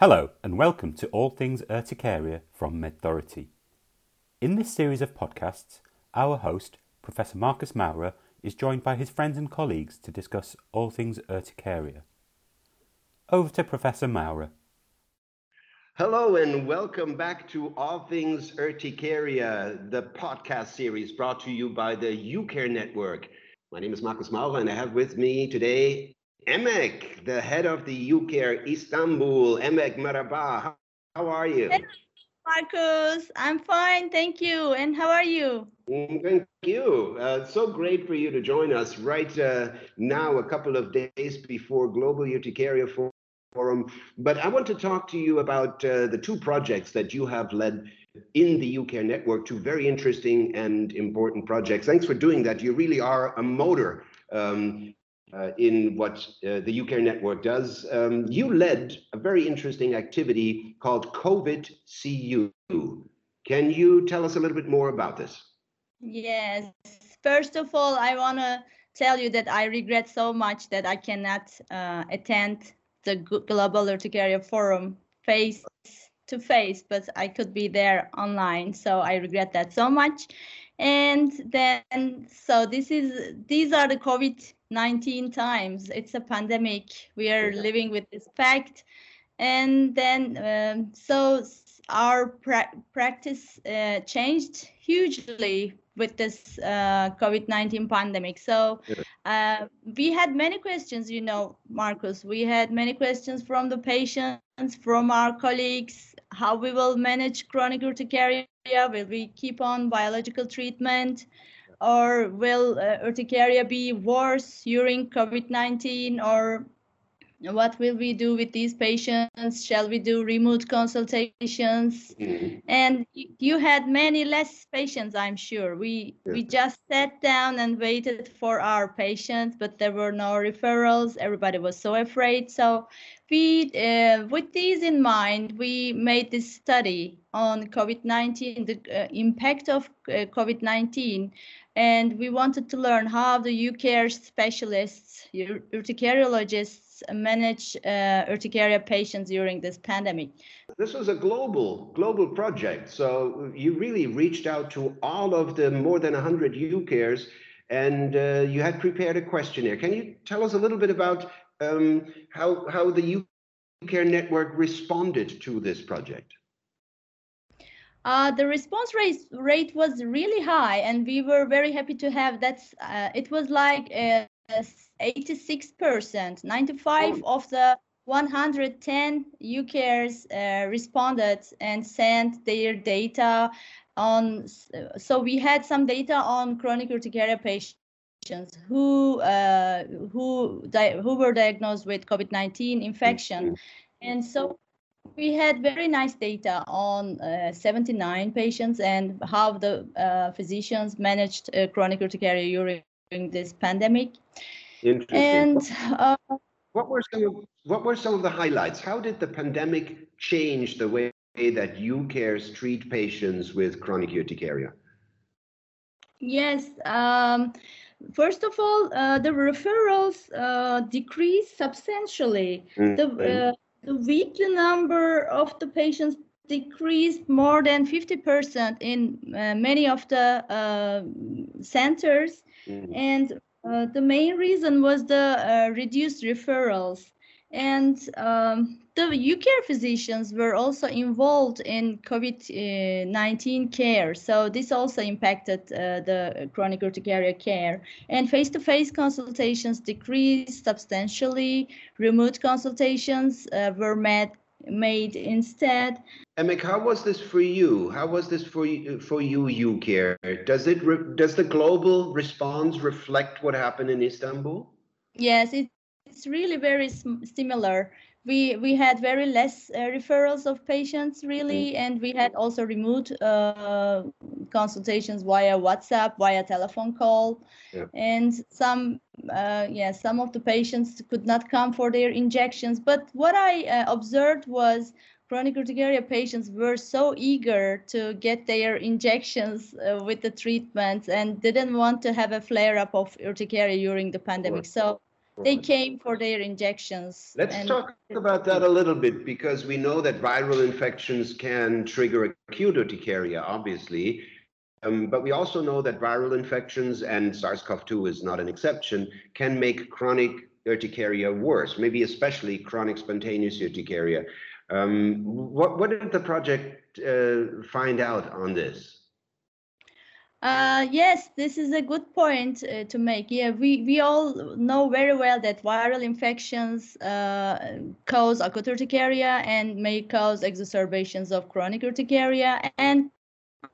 Hello, and welcome to All Things Urticaria from MedThority. In this series of podcasts, our host, Professor Marcus Maurer, is joined by his friends and colleagues to discuss all things urticaria. Over to Professor Maurer. Hello, and welcome back to All Things Urticaria, the podcast series brought to you by the UCare Network. My name is Marcus Maurer, and I have with me today Emek, the head of the UCare Istanbul. Emek Maraba, how are you? Hey, Marcus, I'm fine, thank you. And how are you? Mm, thank you. Uh, so great for you to join us right uh, now, a couple of days before Global Urticaria Forum. But I want to talk to you about uh, the two projects that you have led in the UCare network, two very interesting and important projects. Thanks for doing that. You really are a motor um, uh, in what uh, the UCare network does. Um, you led a very interesting activity called COVID CU. Can you tell us a little bit more about this? Yes. First of all, I want to tell you that I regret so much that I cannot uh, attend the Global Urticaria Forum face to face, but I could be there online. So I regret that so much. And then, so this is these are the COVID 19 times. It's a pandemic. We are yeah. living with this fact. And then, um, so our pra- practice uh, changed hugely with this uh, COVID 19 pandemic. So uh, we had many questions, you know, Marcus. We had many questions from the patients, from our colleagues, how we will manage chronic urticaria. Will we keep on biological treatment? Or will uh, urticaria be worse during COVID-19 or what will we do with these patients? Shall we do remote consultations? Mm-hmm. And you had many less patients, I'm sure. We yeah. we just sat down and waited for our patients, but there were no referrals. Everybody was so afraid. So we, uh, with these in mind, we made this study on COVID-19, the uh, impact of uh, COVID-19 and we wanted to learn how the UCare specialists, urticariologists, manage uh, urticaria patients during this pandemic. This was a global, global project. So you really reached out to all of the more than 100 UCares and uh, you had prepared a questionnaire. Can you tell us a little bit about um, how, how the UCare network responded to this project? Uh, the response rate rate was really high, and we were very happy to have that. Uh, it was like uh, 86%, 95 of the 110 UCares uh, responded and sent their data on. So we had some data on chronic urticaria patients who uh, who who were diagnosed with COVID-19 infection, mm-hmm. and so we had very nice data on uh, 79 patients and how the uh, physicians managed uh, chronic urticaria during this pandemic. Interesting. And uh, what were some of, what were some of the highlights? How did the pandemic change the way that UCares treat patients with chronic urticaria? Yes. Um, first of all, uh, the referrals uh, decreased substantially. Mm-hmm. The the weekly number of the patients decreased more than 50% in uh, many of the uh, centers. Mm-hmm. And uh, the main reason was the uh, reduced referrals. And um, the UCare physicians were also involved in COVID 19 care. So this also impacted uh, the chronic urticaria care. And face to face consultations decreased substantially. Remote consultations uh, were made, made instead. Emek, how was this for you? How was this for you, for you, UCare? Does it re- does the global response reflect what happened in Istanbul? Yes, it it's really very similar. We we had very less uh, referrals of patients really, mm-hmm. and we had also remote uh, consultations via WhatsApp, via telephone call, yeah. and some uh, yeah some of the patients could not come for their injections. But what I uh, observed was chronic urticaria patients were so eager to get their injections uh, with the treatment and didn't want to have a flare up of urticaria during the pandemic. So they came for their injections. Let's and talk about that a little bit because we know that viral infections can trigger acute urticaria, obviously. Um, but we also know that viral infections, and SARS CoV 2 is not an exception, can make chronic urticaria worse, maybe especially chronic spontaneous urticaria. Um, what, what did the project uh, find out on this? Uh, yes, this is a good point uh, to make. Yeah, we, we all know very well that viral infections uh, cause acute urticaria and may cause exacerbations of chronic urticaria. And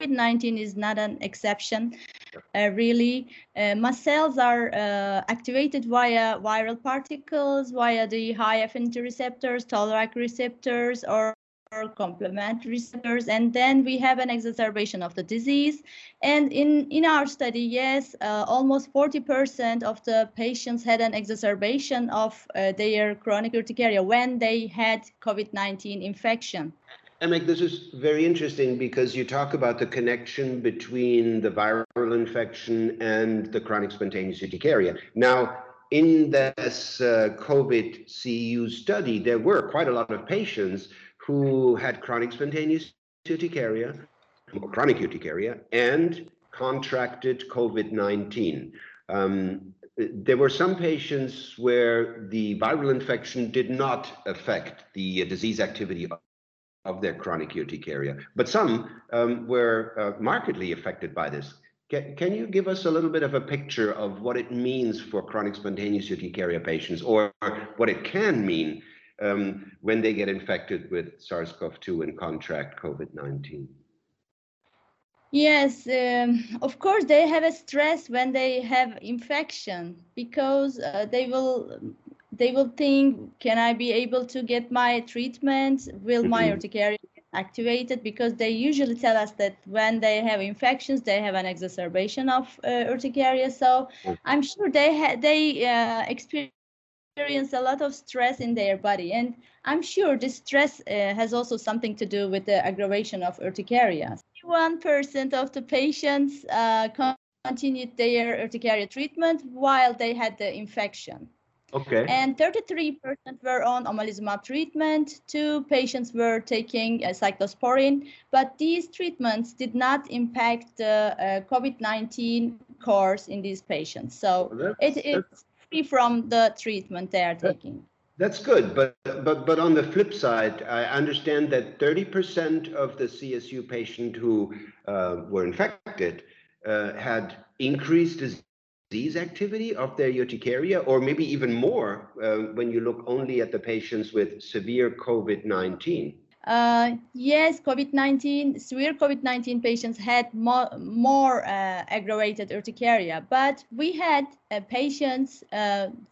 COVID-19 is not an exception. Uh, really, uh, mast cells are activated via viral particles, via the high affinity receptors, toll-like receptors, or complement receptors and then we have an exacerbation of the disease and in in our study yes uh, almost 40% of the patients had an exacerbation of uh, their chronic urticaria when they had covid-19 infection Emek, this is very interesting because you talk about the connection between the viral infection and the chronic spontaneous urticaria. Now, in this uh, COVID CEU study, there were quite a lot of patients who had chronic spontaneous urticaria, or chronic urticaria, and contracted COVID 19. Um, there were some patients where the viral infection did not affect the disease activity of their chronic urticaria, but some um, were uh, markedly affected by this. Can, can you give us a little bit of a picture of what it means for chronic spontaneous urticaria patients, or what it can mean um, when they get infected with SARS-CoV-2 and contract COVID-19? Yes, um, of course they have a stress when they have infection because uh, they will they will think, can I be able to get my treatment? Will my mm-hmm. urticaria activated? Because they usually tell us that when they have infections, they have an exacerbation of uh, urticaria. So mm. I'm sure they ha- they uh, experience experience a lot of stress in their body. And I'm sure this stress uh, has also something to do with the aggravation of urticaria. 1% of the patients uh, continued their urticaria treatment while they had the infection. Okay. And 33% were on omalizumab treatment. Two patients were taking uh, cyclosporin, but these treatments did not impact the uh, COVID-19 course in these patients. So well, it is free from the treatment they are taking. That's good, but but but on the flip side, I understand that 30% of the CSU patient who uh, were infected uh, had increased disease activity of their urticaria, or maybe even more uh, when you look only at the patients with severe COVID-19. Uh, yes, COVID-19, severe COVID-19 patients had more, more uh, aggravated urticaria, but we had uh, patients, 96%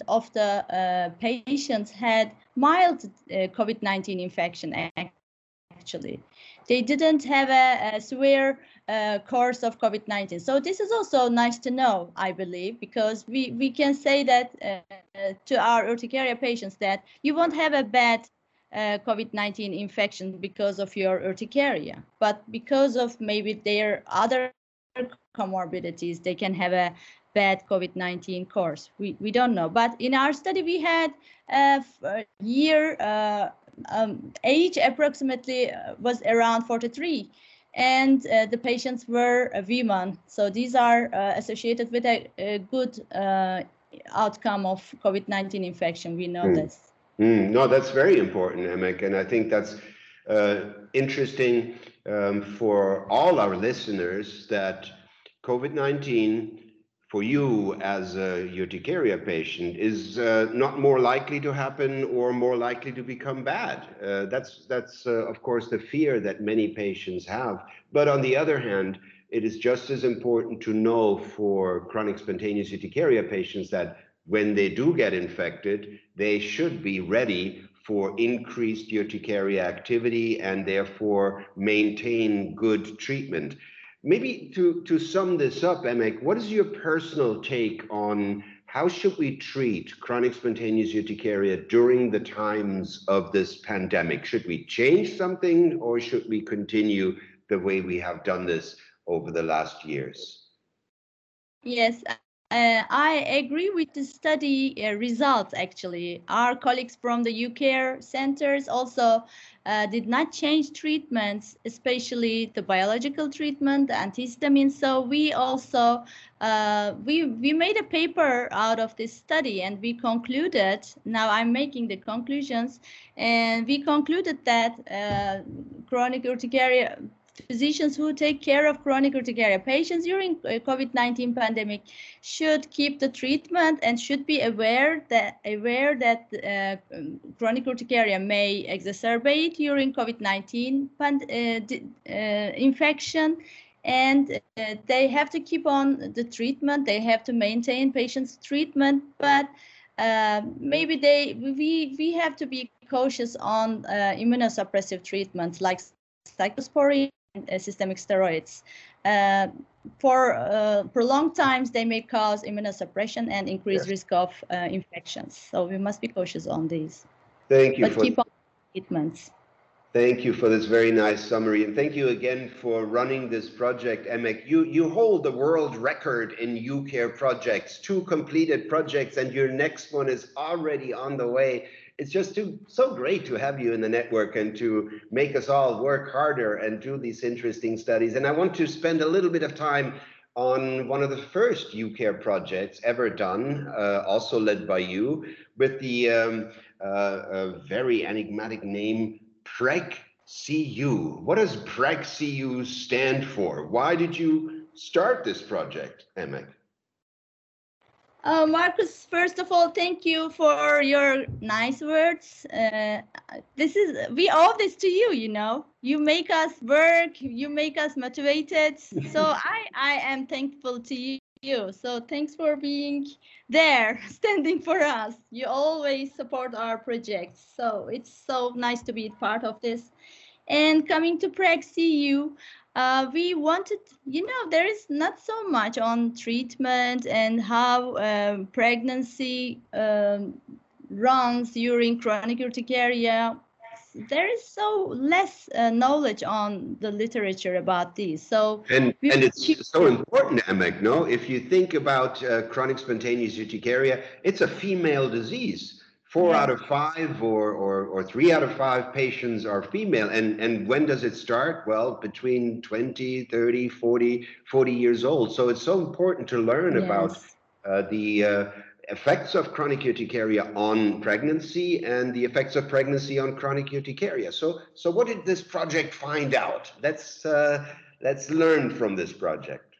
uh, of the uh, patients had mild uh, COVID-19 infection actually. They didn't have a, a severe course of COVID-19. So this is also nice to know, I believe, because we, we can say that to our urticaria patients that you won't have a bad uh, COVID-19 infection because of your urticaria, but because of maybe their other comorbidities, they can have a bad COVID-19 course. We, we don't know. But in our study, we had a year uh, um, age approximately uh, was around 43 and uh, the patients were a VMAN. So these are uh, associated with a, a good uh, outcome of COVID-19 infection. We know mm. this. Mm, no, that's very important, Emek, and I think that's uh, interesting um, for all our listeners that COVID 19 for you as a urticaria patient is uh, not more likely to happen or more likely to become bad. Uh, that's, that's uh, of course, the fear that many patients have. But on the other hand, it is just as important to know for chronic spontaneous urticaria patients that when they do get infected, they should be ready for increased urticaria activity and therefore maintain good treatment. Maybe to, to sum this up, Emek, what is your personal take on how should we treat chronic spontaneous urticaria during the times of this pandemic? Should we change something or should we continue the way we have done this over the last years? Yes, uh, I agree with the study uh, results actually. Our colleagues from the UCare centers also uh, did not change treatments, especially the biological treatment, the antihistamine. So we also, uh, we, we made a paper out of this study and we concluded, now I'm making the conclusions, and we concluded that uh, chronic urticaria physicians who take care of chronic urticaria patients during uh, COVID-19 pandemic should keep the treatment and should be aware that aware that uh, chronic urticaria may exacerbate during COVID-19 uh, uh, infection. And uh, they have to keep on the treatment. They have to maintain patients treatment. But uh, maybe they we we have to be cautious on immunosuppressive treatments like cyclosporine uh, systemic steroids. Uh, for uh, prolonged times, they may cause immunosuppression and increased yes. risk of uh, infections. So we must be cautious on these. Thank you. But for keep on treatments. Thank you for this very nice summary, and thank you again for running this project, Emek. You you hold the world record in UCare projects, two completed projects, and your next one is already on the way it's just too, so great to have you in the network and to make us all work harder and do these interesting studies. And I want to spend a little bit of time on one of the first UCare projects ever done, uh, also led by you, with the um, uh, very enigmatic name PrEG-CU. What does PrEG-CU stand for? Why did you start this project, Emek? Uh, Marcus, first of all, thank you for your nice words. Uh, this is we owe this to you. You know, you make us work, you make us motivated. So I I am thankful to you. So thanks for being there, standing for us. You always support our projects. So it's so nice to be part of this. And coming to PrEG-CU, uh, we wanted, you know, there is not so much on treatment and how um, pregnancy um, runs during chronic urticaria. There is so less uh, knowledge on the literature about these. So and and it's so important, Emek. No, if you think about uh, chronic spontaneous urticaria, it's a female disease four out of five or, or, or three out of five patients are female. And, and when does it start? Well, between 20, 30, 40, 40 years old. So it's so important to learn yes. about uh, the uh, effects of chronic urticaria on pregnancy and the effects of pregnancy on chronic urticaria. So, so what did this project find out? Let's, uh, let's learn from this project.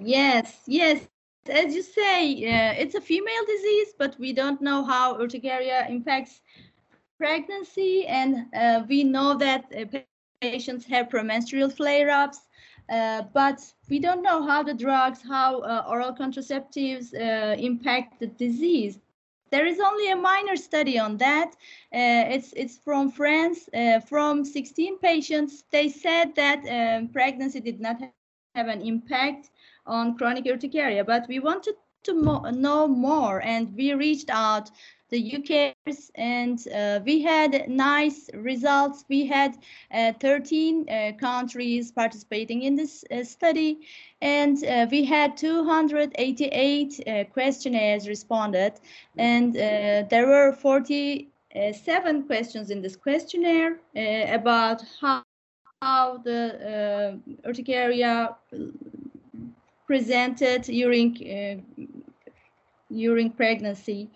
Yes, yes as you say, uh, it's a female disease, but we don't know how urticaria impacts pregnancy. And uh, we know that uh, patients have premenstrual flare-ups, uh, but we don't know how the drugs, how uh, oral contraceptives uh, impact the disease. There is only a minor study on that. it's it's from France. from 16 patients, they said that um, pregnancy did not have an impact on chronic urticaria, but we wanted to mo know more and we reached out the UCares and uh, we had nice results. We had uh, 13 uh, countries participating in this uh, study and uh, we had 288 uh, questionnaires responded and there were 47 questions in this questionnaire about how, how the urticaria presented during uh, during pregnancy.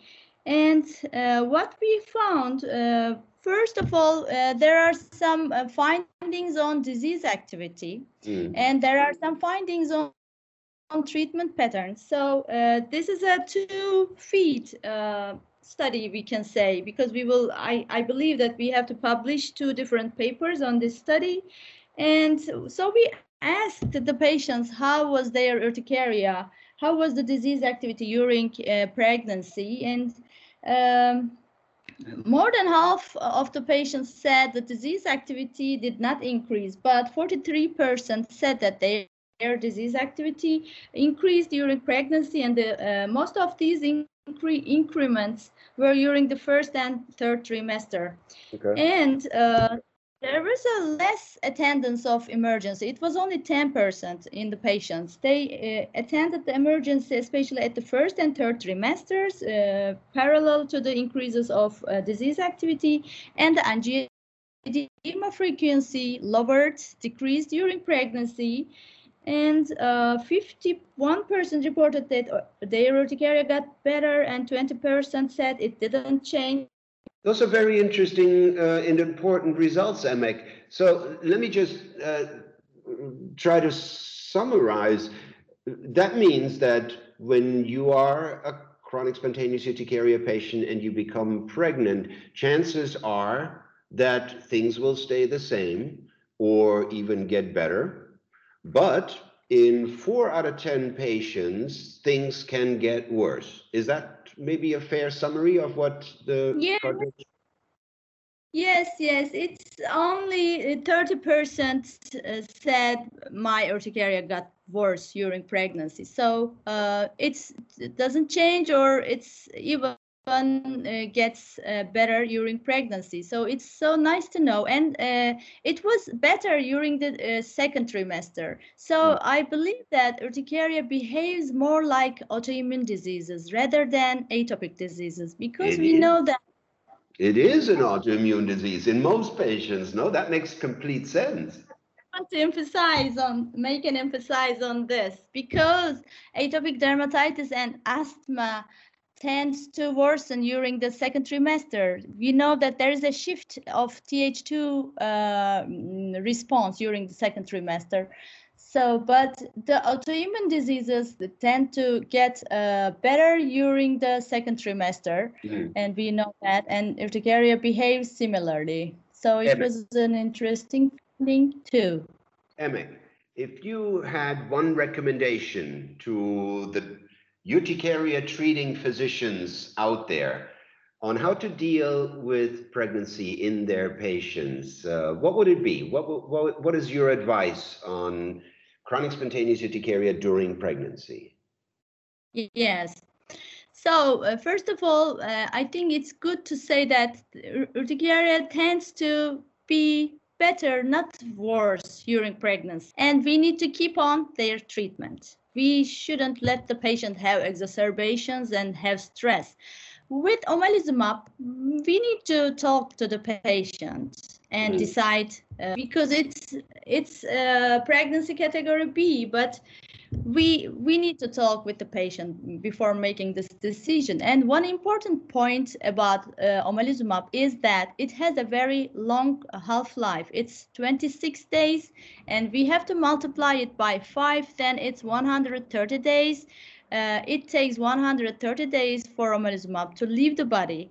And uh, what we found, uh, first of all, uh, there are some uh, findings on disease activity, mm. and there are some findings on, on treatment patterns. So uh, this is a two-feet study, we can say, because we will, I, I believe that we have to publish two different papers on this study. And so we asked the patients how was their urticaria, how was the disease activity during uh, pregnancy, and um, more than half of the patients said the disease activity did not increase, but 43% said that their disease activity increased during pregnancy, and the, uh, most of these incre increments were during the first and third trimester. Okay. And uh, there was a less attendance of emergency. It was only 10% in the patients. They uh, attended the emergency, especially at the first and third trimesters, uh, parallel to the increases of uh, disease activity and the angioedema frequency lowered, decreased during pregnancy. And 51% uh, reported that uh, their urticaria got better, and 20% said it didn't change those are very interesting uh, and important results, Emek. So let me just uh, try to summarize. That means that when you are a chronic spontaneous urticaria patient and you become pregnant, chances are that things will stay the same or even get better. But in four out of 10 patients, things can get worse. Is that maybe a fair summary of what the yeah. project Yes, yes. It's only 30% uh, said my urticaria got worse during pregnancy. So uh, it doesn't change or it's even uh, gets uh, better during pregnancy. So it's so nice to know. And uh, it was better during the uh, second trimester. So mm. I believe that urticaria behaves more like autoimmune diseases rather than atopic diseases because it we is. know that. It is an autoimmune disease in most patients. No, that makes complete sense. I want to emphasize on make an emphasize on this because atopic dermatitis and asthma tends to worsen during the second trimester. We know that there is a shift of Th2 uh, response during the second trimester. So, but the autoimmune diseases tend to get uh, better during the second trimester, mm. and we know that, and urticaria behaves similarly. So it was an interesting thing too. Emek, if you had one recommendation to the urticaria treating physicians out there on how to deal with pregnancy in their patients, uh, what would it be? What, what, what is your advice on chronic spontaneous urticaria during pregnancy? Yes. So uh, first of all, uh, I think it's good to say that urticaria tends to be better, not worse during pregnancy. And we need to keep on their treatment we shouldn't let the patient have exacerbations and have stress. With omalizumab, we need to talk to the patient and mm. decide uh, because it's it's uh, pregnancy category B, but we we need to talk with the patient before making this decision. And one important point about uh, omalizumab is that it has a very long half-life. It's 26 days and we have to multiply it by 5 then it's 130 days. Uh, it takes 130 days for omalizumab to leave the body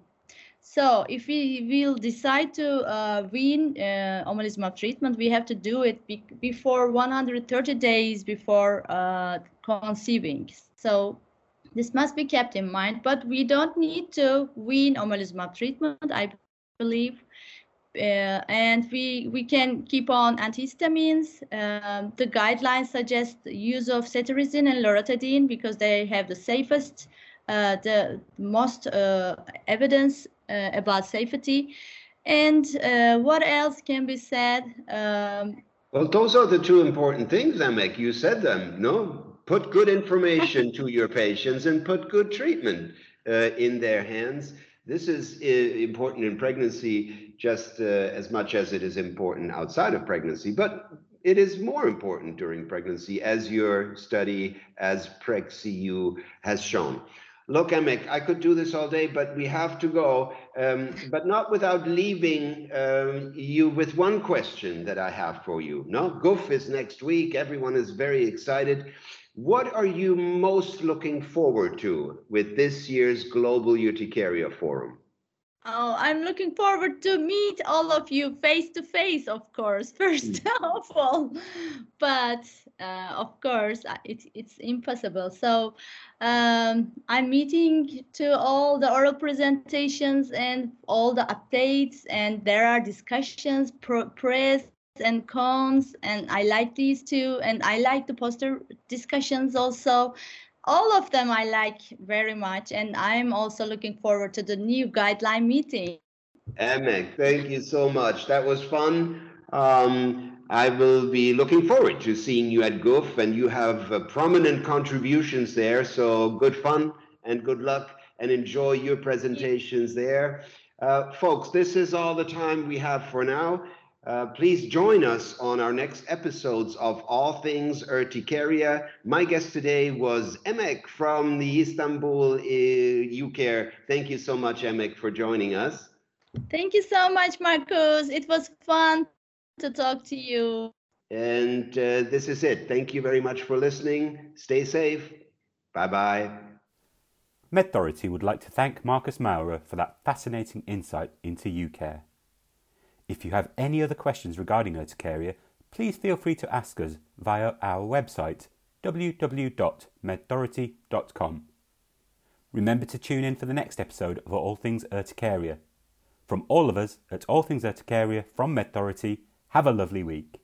so if we will decide to uh, wean uh, omalizumab treatment, we have to do it be before 130 days before uh, conceiving. So this must be kept in mind, but we don't need to wean omalizumab treatment, I believe. Uh, and we we can keep on antihistamines. Um, the guidelines suggest use of cetirizine and loratadine because they have the safest, uh, the most uh, evidence about safety. And uh, what else can be said? Um, well, those are the two important things, Emek. You said them, no? Put good information to your patients and put good treatment uh, in their hands. This is important in pregnancy just uh, as much as it is important outside of pregnancy, but it is more important during pregnancy, as your study, as PregCU has shown. Look, Emek, I could do this all day, but we have to go. Um, but not without leaving um, you with one question that I have for you. No, GUF is next week. Everyone is very excited. What are you most looking forward to with this year's Global Urticaria Forum? Oh, I'm looking forward to meet all of you face to face, of course, first mm. of all. But uh, of course, it's it's impossible. So um, I'm meeting to all the oral presentations and all the updates, and there are discussions, pro- press and cons, and I like these too, and I like the poster discussions also all of them I like very much, and I'm also looking forward to the new guideline meeting. Emek, thank you so much. That was fun. Um, I will be looking forward to seeing you at GUF, and you have uh, prominent contributions there. So good fun and good luck, and enjoy your presentations there. Uh, folks, this is all the time we have for now. Uh, please join us on our next episodes of All Things Urticaria. My guest today was Emek from the Istanbul uh, UCARE. Thank you so much, Emek, for joining us. Thank you so much, Marcus. It was fun to talk to you. And uh, this is it. Thank you very much for listening. Stay safe. Bye bye. MedThority would like to thank Marcus Maurer for that fascinating insight into UCARE. If you have any other questions regarding urticaria, please feel free to ask us via our website www.medthority.com. Remember to tune in for the next episode of All Things Urticaria. From all of us at All Things Urticaria from MedThority, have a lovely week.